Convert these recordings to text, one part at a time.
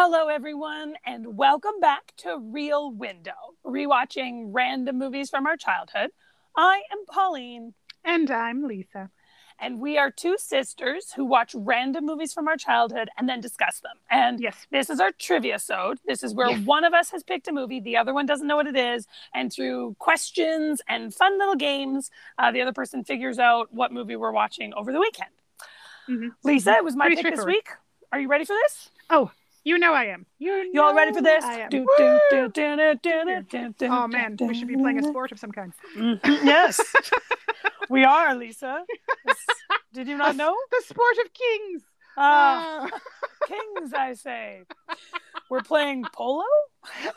Hello, everyone, and welcome back to Real Window, rewatching random movies from our childhood. I am Pauline, And I'm Lisa. and we are two sisters who watch random movies from our childhood and then discuss them. And Yes. this is our trivia sode. This is where Yes. one of us has picked a movie, the other one doesn't know what it is, and through questions and fun little games, uh, the other person figures out what movie we're watching over the weekend. Mhm. Lisa, it was my Pretty pick this week. Are you ready for this? Oh, you know I am. You, You all ready for this? Do, do, do, Oh man, we should be playing a sport of some kind. Mhm, Yes, we are, Lisa. Did you not know? The sport of kings. Ah, Ah. kings, I say. We're playing polo? That's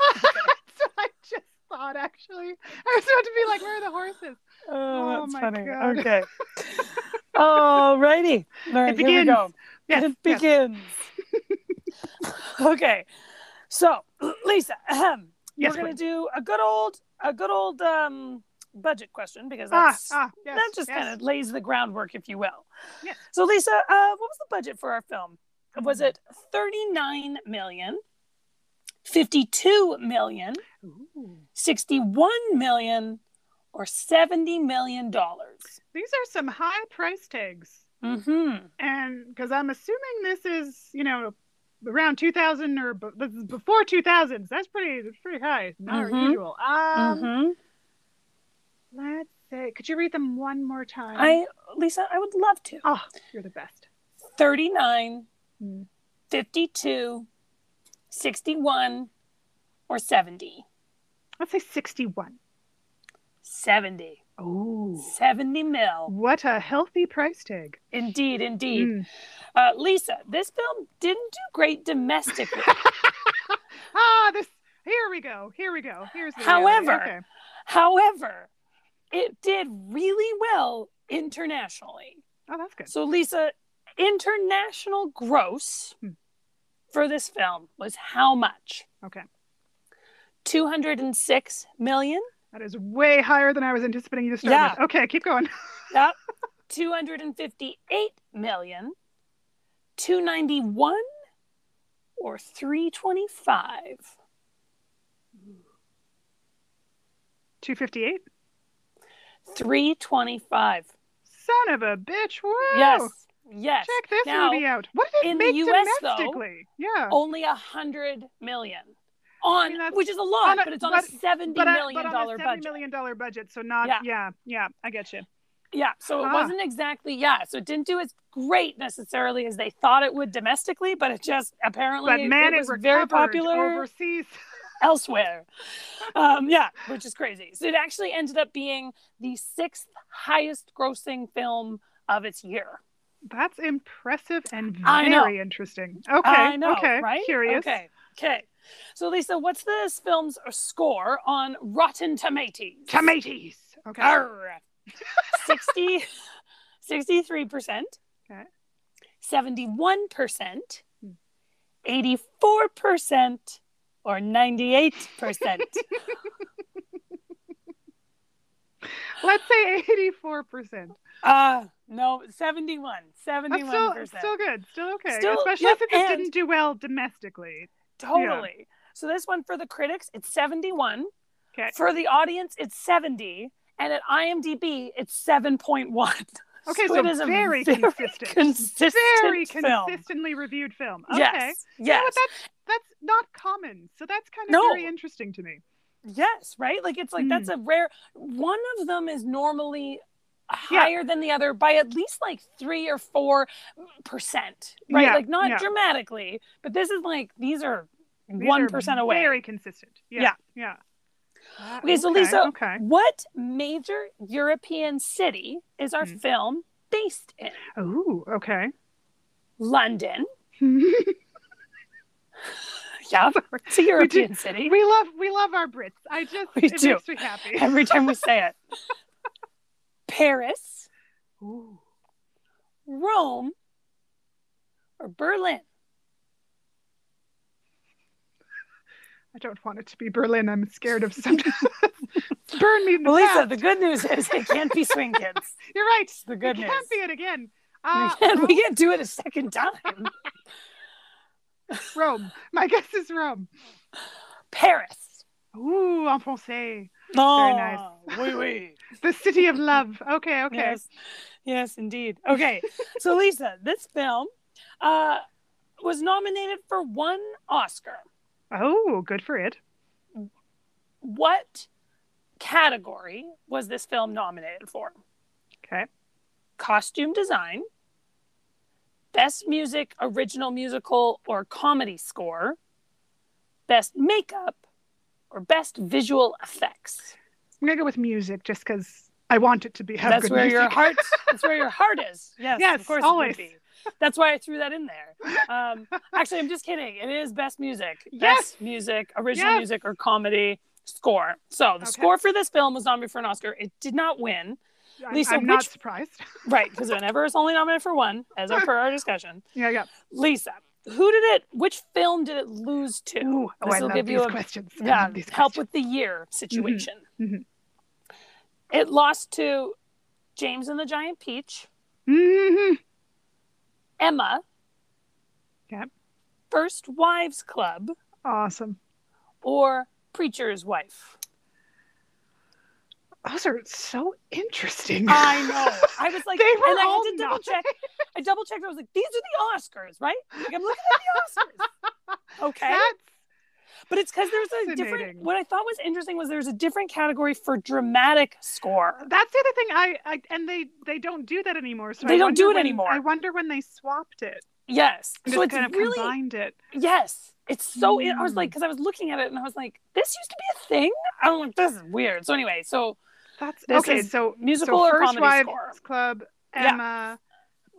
what I just thought. Actually, I was about to be like, "Where are the horses?" Oh, Oh that's my funny. God. Okay. Alrighty. All right, It here we begins. go. Yes, it yes. okay. So, Lisa, ahem, Yes, we're gonna do a good old a good old um budget question because Ah, that's ah, yes, that just yes. kind of lays the groundwork, if you will. Yes. So, Lisa, uh, what was the budget for our film? Was Mm. it 39 million, 52 million, Ooh. 61 million, or 70 million dollars? These are some high price tags, Mm-hmm. and because I'm assuming this is, you know, around 2000 or b- before 2000s. That's pretty, that's pretty high. Not Mhm. usual. Um, mm-hmm. let's say, could you read them one more time? I, Lisa, I would love to. Oh, you're the best. 39, Mm. 52, 61, or 70? Let's say 61. 70. Oh. 70 mil. What a healthy price tag. Indeed, indeed. Mm. Uh, Lisa, this film didn't do great domestically. ah, this. Here we go. Here we go. Here's the However- okay. However, it did really well internationally. Oh, that's good. So, Lisa, international gross Hmm. for this film was how much? Okay. 206 million? That is way higher than I was anticipating you to start Yeah. with. Okay, keep going. Yep. 258 million, 291, or 325? 258. 325. Son of a bitch. Whoa. Yes. Yes. Check this Now, movie out. What did it in the make US though, domestically? yeah. Only a hundred million on, which is a lot, a- but it's on but, a seventy but, million but on dollar a $70 budget. million dollar budget, so not Yeah. yeah, yeah, I get you. Yeah, so it Ah. wasn't exactly yeah, so it didn't do as great necessarily as they thought it would domestically, but it just apparently But man, it it, was very popular overseas. elsewhere. Um, yeah, which is crazy. So it actually ended up being the sixth highest grossing film of its year. That's impressive and very interesting. Okay, I know, okay, right? curious. Okay, okay. So Lisa, what's this film's score on Rotten Tomatoes? Tomatoes. Okay. Arr. 60, 63%, Okay. 71%, Hmm. 84%, or 98%. Let's say eighty-four percent. uh, no, 71. 71%. still, still good. Still okay. Still- Especially yep, since it didn't do well domestically. Totally. So this one for the critics, it's 71. Okay. For the audience, it's 70. And at IMDb, it's 7.1. Okay, so it is a very very consistent. consistent Very film. consistently reviewed film. Okay. Yes. You know Yes. that's that's not common. So that's kind of No. very interesting to me. Yes, right? Like it's like Mm. that's a rare one of them is normally Yeah. higher than the other by at least like three or four percent. Right? Yeah, Like not yeah. dramatically, but this is like these are one away. Very consistent. Yeah. Yeah. Yeah. Ah, Okay, so Lisa, Okay. What major European city is our Mhm. film based in? Ooh. Okay. London. Yeah, it's a European city. we love we love our Brits. I just We it do. makes me happy. Every time we say it. Paris, Ooh. Rome, or Berlin? I don't want it to be Berlin. I'm scared of some. Burn me Well, Lisa, the good news is it can't be Swing Kids. You're right. the good it news. can't be it again. Uh, we, can't, we can't do it a second time. Rome. My guess is Rome. Paris. Ooh, en français. Oh, nice. Oui, oui. The city of love. Okay, okay. Yes. Yes, indeed. Okay. so, Lisa, this film uh, was nominated for one Oscar. Oh, good for it. What category was this film nominated for? Okay. Costume design, best music, original musical, or comedy score, best makeup, or best visual effects. I'm gonna go with music just because I want it to be. Have that's good where music. your heart. That's where your heart is. Yes, Yes, of course always. it would be. That's why I threw that in there. Um, actually, I'm just kidding. It is best music. Yes. Best music, original Yes. music, or comedy score. So the Okay. score for this film was nominated for an Oscar. It did not win. I'm, Lisa, I'm not which- surprised. Right, because whenever it's only nominated for one, as per our discussion. yeah, yeah. Lisa, who did it? Which film did it lose to? Ooh, oh, This I will love give these you a questions. Yeah these help questions. with the year situation. mhm. It lost to James and the Giant Peach, Mhm. Emma, Yep. First Wives Club, Awesome. or Preacher's Wife. Those are so interesting. I know. I was like, They were and I all had to double check. I double checked. I was like, these are the Oscars, right? Like I'm looking at the Oscars. Okay. That's But it's because there's a different. What I thought was interesting was there's a different category for dramatic score. that's the other thing. I, I and they they don't do that anymore. So They I don't do it when- anymore. I wonder when they swapped it. Yes. And so it's kind of really combined it. yes. It's so. in I was Mm. like, because I was looking at it and I was like, this used to be a thing. I'm like, this is weird. So anyway, so That's This okay. So musical so or First comedy Wives score? Club, Yeah. Emma,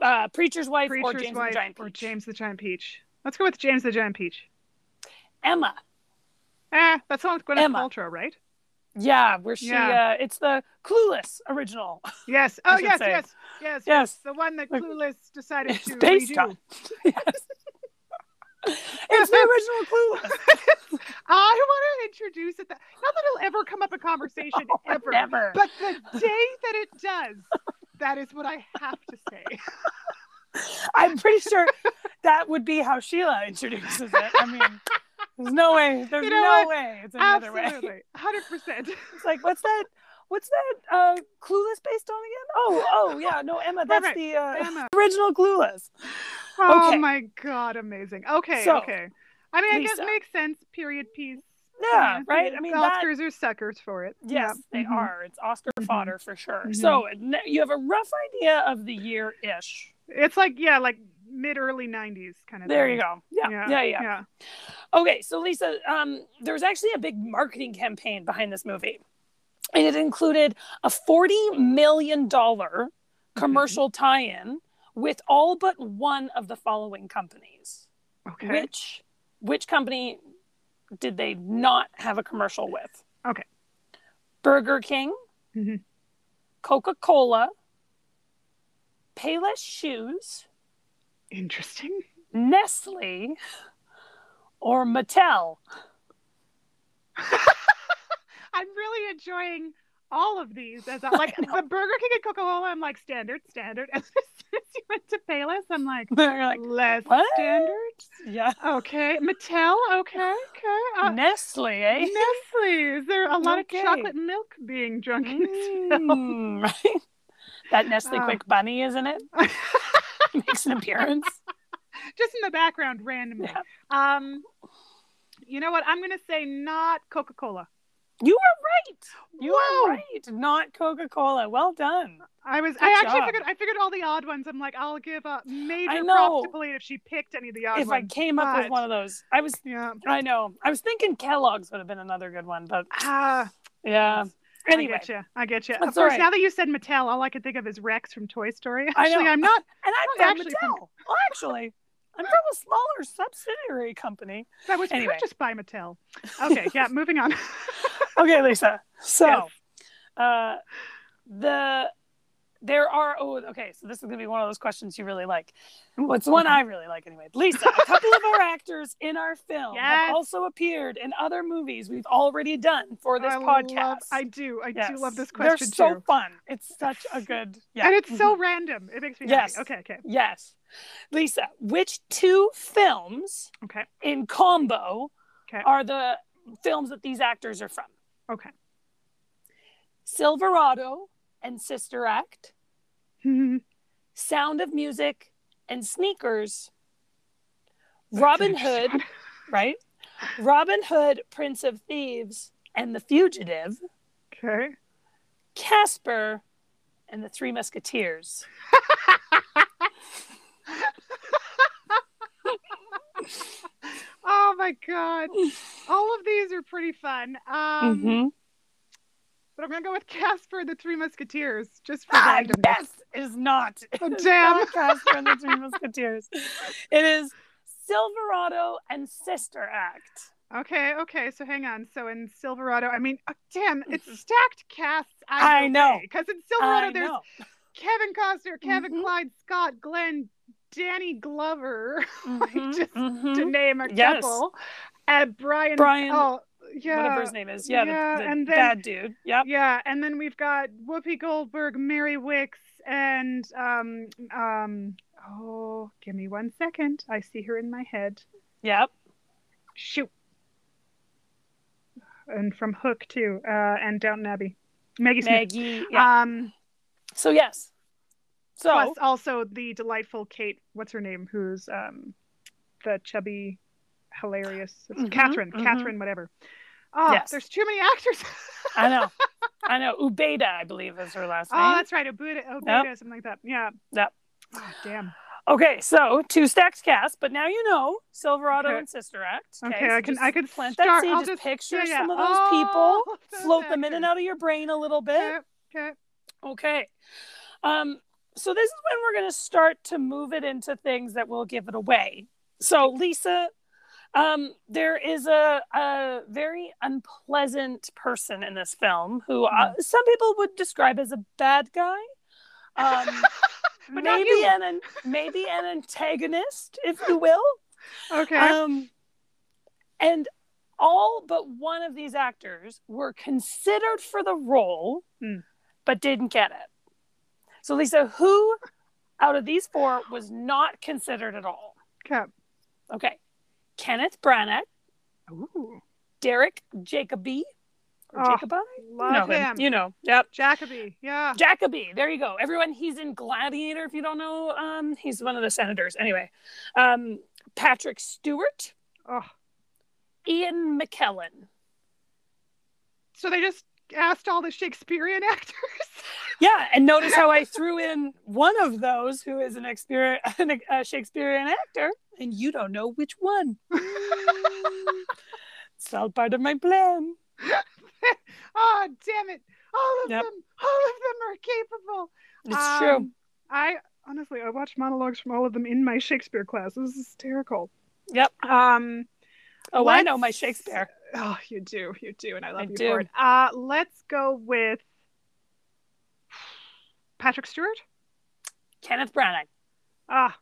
uh, Preacher's Wife or James Wife, the Giant or Peach. James the Giant Peach. Let's go with James the Giant Peach. Emma. Eh, that's not Gwyneth Emma. Paltrow, right? Yeah, where she. Yeah. Uh, it's the Clueless original. Yes. Oh, yes, say. yes, yes, Yes. The one that Clueless decided to redo. on. yes. It's the original Clueless. I want to introduce it. That, not that it'll ever come up in conversation ever, Never. but the day that it does, that is what I have to say. I'm pretty sure that would be how Sheila introduces it. I mean, there's no way. There's You know no what? way it's another way. Absolutely, hundred percent. It's like, what's that? What's that? Uh, Clueless based on again? Oh, oh, yeah. No, Emma. That's right. the uh, Emma. original Clueless. Oh my god, amazing. Okay, So, okay. I mean, I guess Lisa. makes sense. Period piece. Yeah, right. I mean, the that, Oscars are suckers for it. yes, Yeah. they Mhm. are. It's Oscar Mhm. fodder for sure. Mhm. So you have a rough idea of the year ish. It's like yeah, like mid early '90s kind of. There thing. you go. Yeah, Yeah, yeah, yeah. yeah. Okay, so Lisa, um, there was actually a big marketing campaign behind this movie. And it included a $40 million commercial tie in with all but one of the following companies. Okay. Which which company did they not have a commercial with? Okay. Burger King, Mhm. Coca-Cola, Payless Shoes, Interesting. Nestle, or Mattel. I'm really enjoying all of these. As I, like the Burger King and Coca Cola, I'm like standard, standard. And as soon as you went to Payless, I'm like They're like, less what? standard. yeah. Okay, Mattel. Okay, okay. Uh, Nestle, eh? Nestle. Is there a lot Okay. of chocolate milk being drunk in this film? Mm, right? That Nestle Oh. Quik Bunny, isn't it? Makes an appearance. Just in the background, randomly. Yeah. Um, you know what? I'm gonna say not Coca Cola. You were right. You Whoa. were right. Not Coca Cola. Well done. I was. Good I actually job. figured. I figured all the odd ones. I'm like, I'll give a major props to Polite if she picked any of the odd ones. if I came up with one of those, I was. Yeah. I know. I was thinking Kellogg's would have been another good one, but Ah. yeah. Anyway, I get you. I get you. That's Of course, right. now that you said Mattel, all I could think of is Rex from Toy Story. Actually. I'm not. and I'm Not from actually from- Mattel. Well, actually, I'm from a smaller subsidiary company. That was Anyway. purchased by Mattel. Okay. Yeah. moving on. Okay, Lisa. So, Yes. uh, the there are oh okay so this is going to be one of those questions you really like what's one i really like anyway lisa a couple of our actors in our film Yes. have also appeared in other movies we've already done for this I podcast Love, I do. I Yes. do love this question they're so too. fun it's such a good yeah And it's so Mhm. random. It makes me Yes. happy. Okay, okay. yes lisa which two films Okay. in combo Okay. are the films that these actors are from Okay. silverado and sister act Sound of Music, and Sneakers. Robin Hood, right? Robin Hood, Prince of Thieves, and The Fugitive. Okay. Casper, and The Three Musketeers. oh my god. All of these are pretty fun. Um Mhm. but I'm gonna go with Casper the Three Musketeers just for Ah, randomness. yes, is not. Oh, damn. not Casper and the Three Musketeers. It is Silverado and Sister Act. Okay, okay, so hang on. So in Silverado, I mean, oh, damn, it's stacked casts. I know. Because in Silverado, I there's know. Kevin Costner, Kevin Mhm. Clyde, Scott, Glenn, Danny Glover, Mhm, just mhm. to name a Yes. couple. And Brian. Brian- Oh, yeah. Whatever his name is. Yeah, yeah, the, the and then- bad dude. Yeah, Yeah, and then we've got Whoopi Goldberg, Mary Wickes, and um um oh, give me one second. I see her in my head. Yep. Shoot. And from Hook too, uh, and Downton Abbey. Maggie Smith. Maggie. Yeah. Um, So yes. So plus also the delightful Kate. What's her name? Who's um, the chubby, hilarious Mhm, Catherine. mhm. Catherine, whatever. Oh, Yes. there's too many actors. I know. I know. Ubeda, I believe, is her last name. oh, that's right. Obuda, Obuda, something like that. Yeah. Yep. Oh, damn. Okay, so two stacks cast, but now you know Silverado Okay. and Sister Act. Okay, so I can- I can plant start- that seed. I'll just, just- picture yeah, yeah. some of those Oh, people, float them in and out of your brain a little bit. Okay. Okay. Okay. Um, so this is when we're going to start to move it into things that will give it away. So Lisa, um, there is a, a very unpleasant person in this film who uh, some people would describe as a bad guy. Um, maybe an, maybe an antagonist, if you will. Okay. Um, and all but one of these actors were considered for the role, Hmm. but didn't get it. So, Lisa, who out of these four was not considered at all? okay. Okay. Kenneth Branagh, Ooh. Derek Jacobi, or Oh, Jacobi? Love know him. You know. Yep. Jacobi. Yeah. Jacobi. There you go. Everyone, he's in Gladiator. If you don't know, um, he's one of the senators. Anyway, um, Patrick Stewart, Oh. Ian McKellen. So they just asked all the Shakespearean actors. Yeah, and notice how I threw in one of those who is an exper- a Shakespearean actor, and you don't know which one. it's all part of my plan. oh, damn it. All of Yep. them, all of them are capable. It's true. Um, I honestly, I watched monologues from all of them in my Shakespeare class. This is hysterical. Yep. Um, Oh, I know my Shakespeare. Oh, you do, you do, and I love I you do. for it. Uh, let's go with Patrick Stewart. Kenneth Branagh. Ah,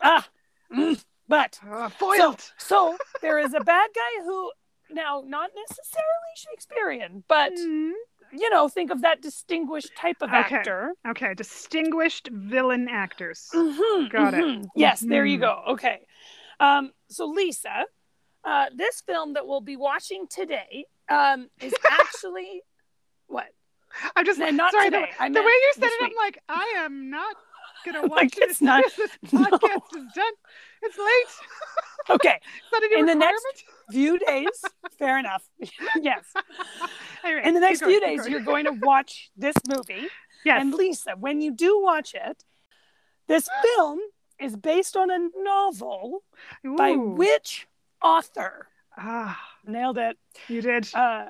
Ah, mm, but uh, foiled. so there is a bad guy who now not necessarily Shakespearean, but Mhm. you know, think of that distinguished type of Okay. actor. Okay, distinguished villain actors. Mhm, Got it. mhm. Yes, there you Mhm. go. Okay. Um, so Lisa, uh, this film that we'll be watching today um, is actually what? I'm just not sorry. today. The, the way you said it, I'm like, I am not gonna Like, watch it's this. not- This no. podcast is done. It's late. Okay, Is that a new In the next few days. Fair enough. yes. In the next going, few keep days, going. you're going to watch this movie. yes. And Lisa, when you do watch it, this film is based on a novel by which author? Ah, Nailed it. you did. uh,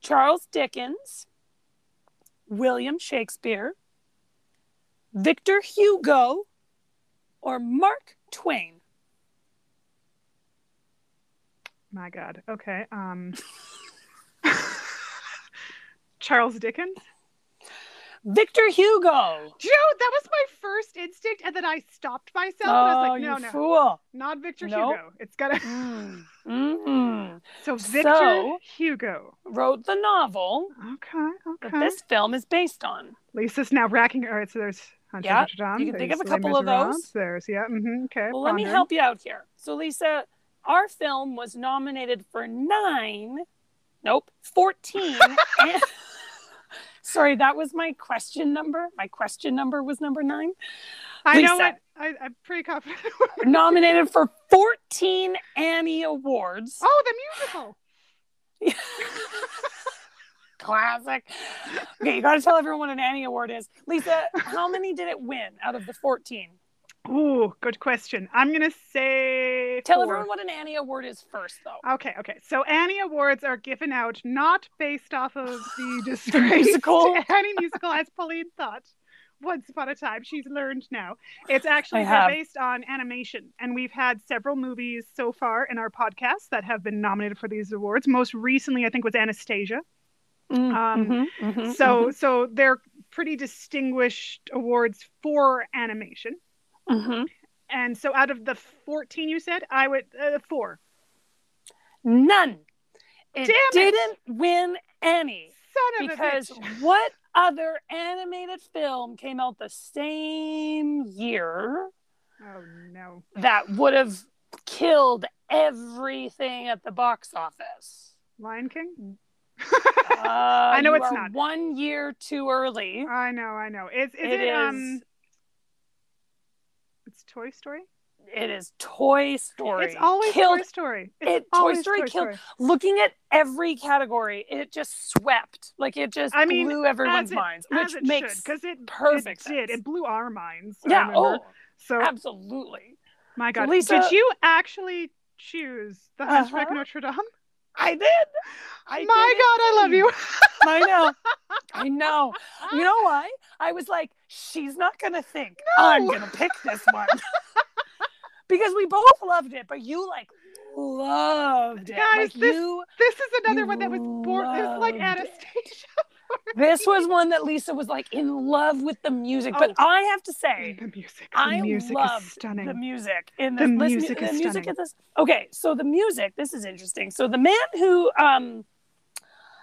Charles Dickens, William Shakespeare, Victor Hugo, or Mark Twain. My God. Okay. Um. Charles Dickens. Victor Hugo. Joe, that was my first instinct, and then I stopped myself. and I was Oh, like, no, you no, fool. not Victor Nope. Hugo. It's gotta. Mm. Mhm. So Victor So- Hugo. Wrote the novel Okay, that this film is based on. Lisa's now racking. All right, so there's Hunter Yeah, you can think of a couple of those. There's yeah. hmm okay. Well, let me help you out here. So, Lisa, our film was nominated for nine, nope, 14. and- Sorry, that was my question number. My question number was number nine. I know Lisa. what. I, I'm pretty confident. Nominated for 14 Annie Awards. oh, the musical. Classic. Okay, you got to tell everyone what an Annie Award is. Lisa, how many did it win out of the 14? Ooh, good question. I'm gonna say. Tell four. everyone what an Annie Award is first, though. Okay, okay. So Annie Awards are given out not based off of the disgraced musical? Annie musical, as Pauline thought once upon a time. She's learned now. It's actually I they're have. based on animation, and we've had several movies so far in our podcast that have been nominated for these awards. Most recently, I think, was Anastasia. Mm, Um, mhm, mhm, So, so they're pretty distinguished awards for animation. Mhm, mhm. And so, out of the fourteen you said, I would uh, four. None. It Damn didn't win any Son of because a bitch. what other animated film came out the same year Oh no. that would have killed everything at the box office? Lion King? Uh, I know it's not. one year too early. I know, I know. Is is It it, is- um it's Toy Story? It is Toy Story. It's always killed. Toy Story. It's it- Toy Story killed- Looking at every category, it just swept. Like it just I mean, blew everyone's it- minds, which it makes because it perfect it did. It blew our minds. Yeah. Oh, so absolutely. my God, Lisa- did you actually choose the Hunchback Uh-huh. Notre Dame? I did. I my did God, I love you. I know. I know. You know why? I was like, she's not gonna think I'm gonna pick this one. because we both loved it, but you like loved it. Guys, like this- you This is another one that was born. This is like Anastasia. it. This was one that Lisa was like in love with the music. But Oh. I have to say, The music. The I music loved is stunning. the music in The this. Listen- music the is music stunning. in this. Okay, so the music. This is interesting. So the man who um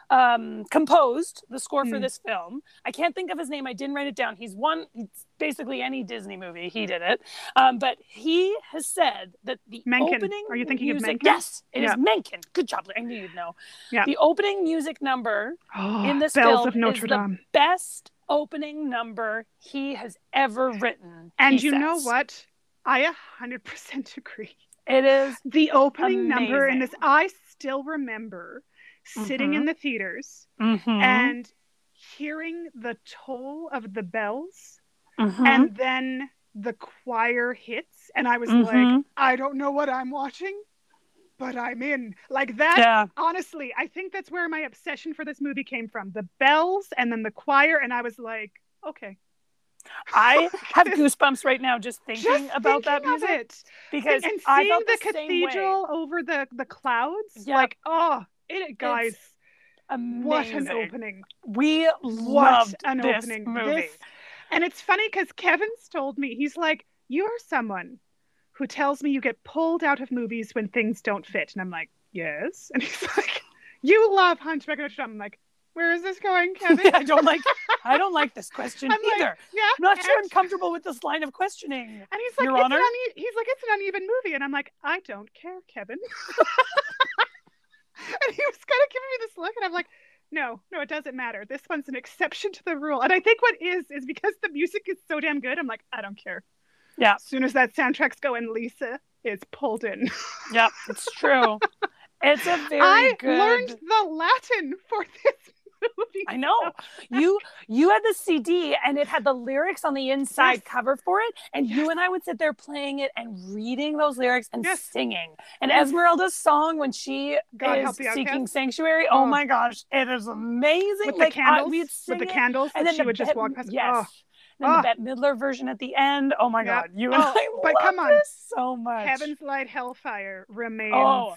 um composed the score for Hmm. this film, I can't think of his name. I didn't write it down. He's one. It's basically any Disney movie. He did it. Um, but he has said that the Menken. opening. Are you thinking of music, Menken? Yes, it is Yeah. Menken. Good job. I knew you'd know. Yeah. The opening music number Oh, in this Bells film of Notre is the best opening number he has ever written. And you know what? I a hundred percent agree. It is The opening number in Amazing. this, I still remember sitting Mhm. in the theaters Mm-hmm. and hearing the toll of the bells, Mm-hmm. and then the choir hits, and I was like, Mhm. I don't know what I'm watching, but I'm in. Like that. yeah, Honestly, I think that's where my obsession for this movie came from. The bells and then the choir, and I was like, okay. I have goosebumps right now just thinking Just about that thinking of music because and, and I seeing the, the, cathedral over the the clouds, Yep. like oh, it guys, what an opening! We loved an this opening! movie. This, and it's funny because Kevin's told me he's like, you're someone who tells me you get pulled out of movies when things don't fit, and I'm like, yes, and he's like, you love Hunchback of Notre Dame. I'm like, where is this going, Kevin? I don't like. I don't like this question I'm like, either. yeah, I'm not sure I'm comfortable with this line of questioning. And he's like, Your it's Honor? Une- he's like, it's an uneven movie, and I'm like, I don't care, Kevin. and he was kind of giving me this look, and I'm like, no, no, it doesn't matter. This one's an exception to the rule. And I think what is is because the music is so damn good. I'm like, I don't care. Yeah. As soon as that soundtrack's going, Lisa is pulled in. Yep, it's true. it's a very good I good. learned the Latin for this. I know you you had the CD and it had the lyrics on the inside Yes. cover for it, and you and I would sit there playing it and reading those lyrics and Yes. singing. And Yes. Esmeralda's song when she God is seeking sanctuary, oh. Oh. my gosh, it is amazing. With like the I, candles, we'd with the candles, and then she the would just walk past. Yes. Oh, Then Oh. the Bette Midler version at the end. Oh my Yep. god, you and Oh, I but love come on. this so much. Heaven's Light Hellfire remains Oh,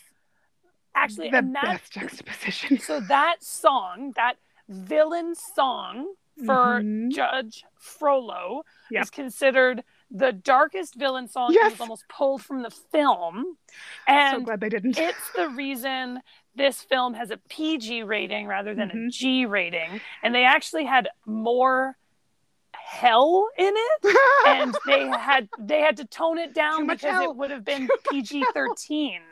actually, the best juxtaposition. so that song, that villain song for Mhm. Judge Frollo Yep. is considered the darkest villain song. It Yes. was almost pulled from the film. And so glad they didn't. it's the reason this film has a PG rating rather than a Mhm. G rating. And they actually had more hell in it. And they had they had to tone it down because hell. it would have been PG thirteen.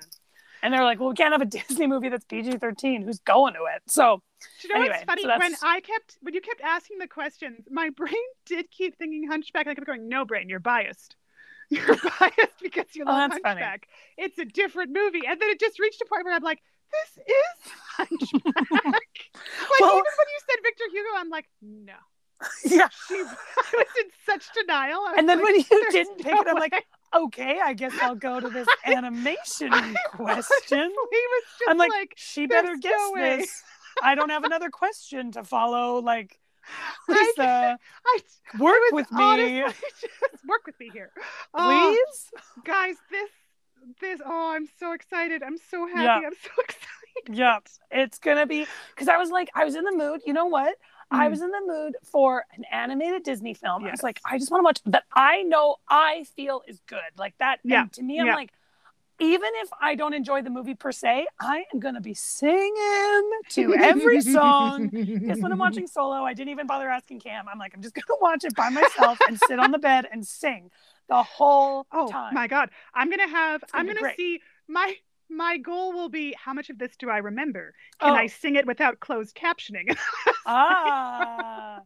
And they're like, well, we can't have a Disney movie that's PG thirteen. Who's going to it? So Do you know Anyway, what's funny? so When I kept when you kept asking the questions, my brain did keep thinking Hunchback. and I kept going, "No, brain, you're biased. You're biased because you Oh, love that's funny. Hunchback. It's a different movie." And then it just reached a point where I'm like, "This is Hunchback." like Well- even when you said Victor Hugo, I'm like, "No." yeah. She, was in such denial. And then like, when you didn't pick no it, I'm like, okay, I guess I'll go to this animation I question. honestly was just I'm like, like she better no guess way." this. I don't have another question to follow. Like, Lisa, I, work I with me, just work with me here. Oh, please. guys this this oh i'm so excited i'm so happy Yeah. i'm so excited Yep. It's gonna be because I was like, I was in the mood. You know what? I Mm. was in the mood for an animated Disney film. I was like, I just want to watch that I know I feel is good. Like that. Yeah. To me, I'm Yeah. like, even if I don't enjoy the movie per se, I am gonna be singing to every song. Because when I'm watching solo, I didn't even bother asking Cam. I'm like, I'm just gonna watch it by myself and sit on the bed and sing the whole time. oh time. my god i'm gonna have gonna i'm gonna see my my goal will be how much of this do i remember can Oh. i sing it without closed captioning Ah,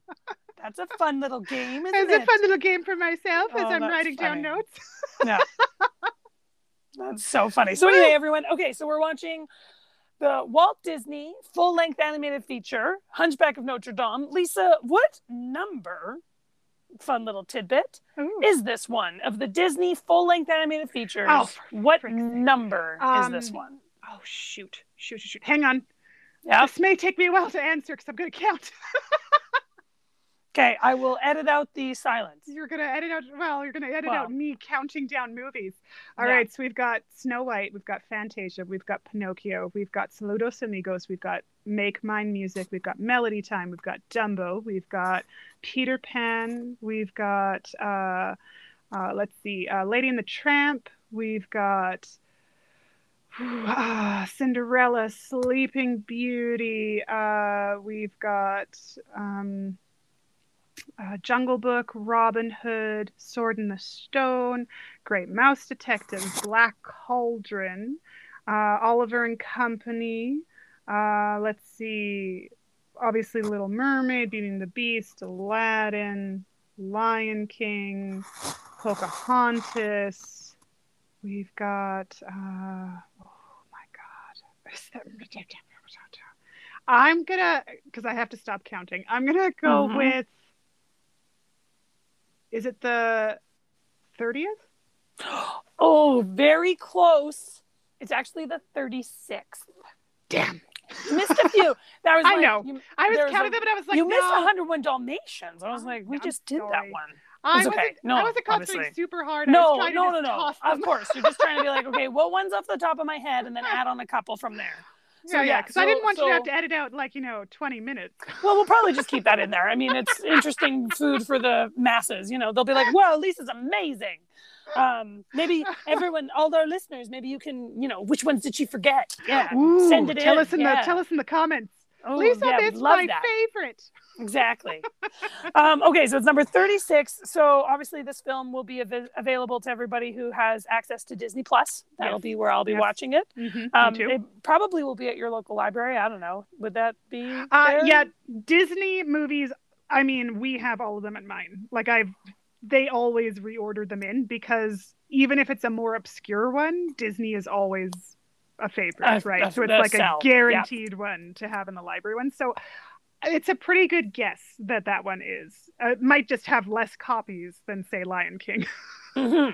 that's a fun little game, isn't it's it? a fun little game for myself as Oh, i'm that's writing down notes Yeah. That's so funny. So anyway, everyone, okay, so we're watching the Walt Disney full-length animated feature, Hunchback of Notre Dame. Lisa, what number? Fun little tidbit. Ooh. Is this one of the Disney full-length animated features? Oh, what number is this Um, one? oh shoot shoot shoot shoot hang on Yeah. this may take me a while to answer because i'm gonna count Okay, I will edit out the silence. You're gonna edit out. Well, you're gonna edit Well. out me counting down movies. All right. Yeah. So we've got Snow White, we've got Fantasia, we've got Pinocchio, we've got Saludos Amigos, we've got Make Mine Music, we've got Melody Time, we've got Dumbo, we've got Peter Pan, we've got uh, uh, let's see, uh, Lady and the Tramp, we've got. ah, Cinderella, Sleeping Beauty. Uh, we've got um, uh, Jungle Book, Robin Hood, Sword in the Stone, Great Mouse Detective, Black Cauldron, uh, Oliver and Company. Uh, let's see, obviously Little Mermaid, Beauty and the Beast, Aladdin, Lion King, Pocahontas. We've got, uh, oh my God. I'm gonna, because I have to stop counting. I'm gonna go Mhm. with. Is it the thirtieth? Oh, very close. It's actually the 36th. Damn. You missed a few. That was I like, know. You, I was There was counting a- them, and I was like, you no. missed 101 Dalmatians. I was like, we I'm just did that one. I wasn't, okay. No, I wasn't concentrating obviously. super hard. I No, was no, to no, no. Of course, you're just trying to be like, okay, what one's off the top of my head, and then add on a couple from there. So, yeah, yeah, because I didn't so- want you to have to edit out like you know 20 minutes. Well, we'll probably just keep that in there. I mean, it's interesting food for the masses. You know, they'll be like, "Whoa, Lisa's amazing." Um, maybe everyone, all our listeners, maybe you can, you know, which ones did she forget? Yeah, send it tell in. us in yeah. the tell us in the comments. Oh, Lisa, yeah, love my that. favorite. Exactly. um, okay, so it's number 36. So obviously, this film will be av- available to everybody who has access to Disney Plus. That'll Yes. be where I'll be Yes. watching it. Mhm, Um, it probably will be at your local library. I don't know. Would that be? Uh, yeah, Disney movies. I mean, we have all of them at mine. Like I've, they always reorder them in because even if it's a more obscure one, Disney is always a favorite, A- right? a- so it's like sell, a yeah. guaranteed one to have in the library one. So it's a pretty good guess that that one is. Uh, it might just have less copies than say Lion King. Mhm.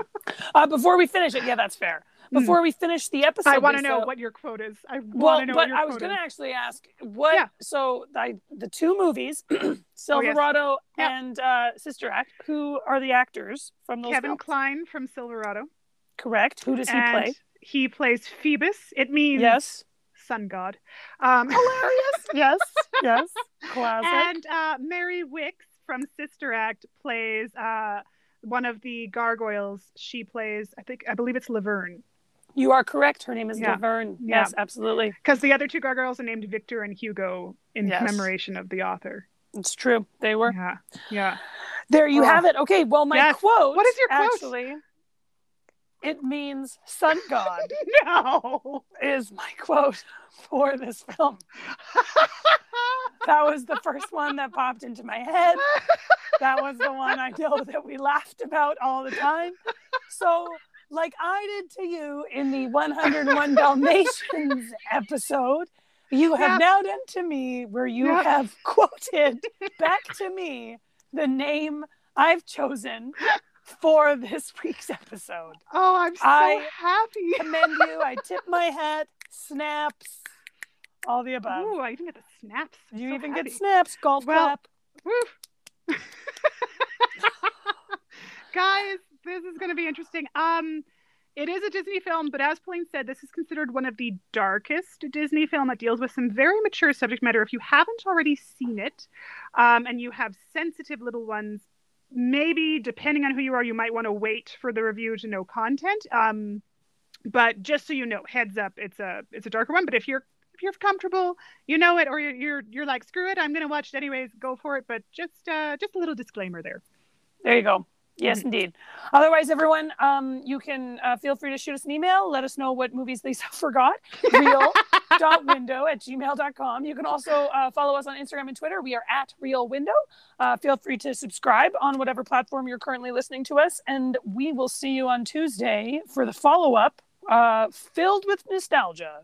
Uh, before we finish it, yeah, that's fair. Before we finish the episode, Hmm. I want to know what your quote is. I want Well, know but what your I was going to actually ask what. Yeah. So I, the two movies, Silverado Yep. and uh, Sister Act. Who are the actors from those Kevin films? Kline from Silverado. Correct. Who does he and play? He plays Phoebus. It means Yes. Sun God. Um, Hilarious. yes. Yes. Classic. and uh, Mary Wickes from Sister Act plays uh, one of the gargoyles. She plays, I think, I believe it's Laverne, you are correct. Her name is Yeah. Laverne. Yeah. Yes, absolutely. because the other two gargoyles are named Victor and Hugo in Yes. commemoration of the author. It's true. They were. Yeah, yeah. There you Oh. have it. Okay. Well, my Yes. quote. What is your quote? Actually, it means sun god no. is my quote for this film. That was the first one that popped into my head. That was the one I know that we laughed about all the time. So, like I did to you in the 101 Dalmatians episode, you have Yep. now done to me where you Yep. have quoted back to me the name I've chosen for this week's episode. oh, I'm so I happy. Commend you. I tip my hat, snaps, all the above. Ooh, I even get the snaps. I'm you so even happy. get snaps, golf Well, clap. Guys, this is going to be interesting. Um, it is a Disney film, but as Pauline said, this is considered one of the darkest Disney film that deals with some very mature subject matter. If you haven't already seen it, um, and you have sensitive little ones, maybe depending on who you are, you might want to wait for the review to know content. Um, but just so you know, heads up, it's a it's a darker one. But if you're if you're comfortable, you know it, or you're you're, you're like screw it, I'm to watch it anyways. Go for it. But just uh, just a little disclaimer there. There you go. Yes, Mm-hmm. indeed. Otherwise, everyone, um, you can uh, feel free to shoot us an email. Let us know what movies Lisa forgot. Real.window at gmail.com. You can also uh, follow us on Instagram and Twitter. We are at Real Window. Uh, feel free to subscribe on whatever platform you're currently listening to us. And we will see you on Tuesday for the follow up uh, filled with nostalgia.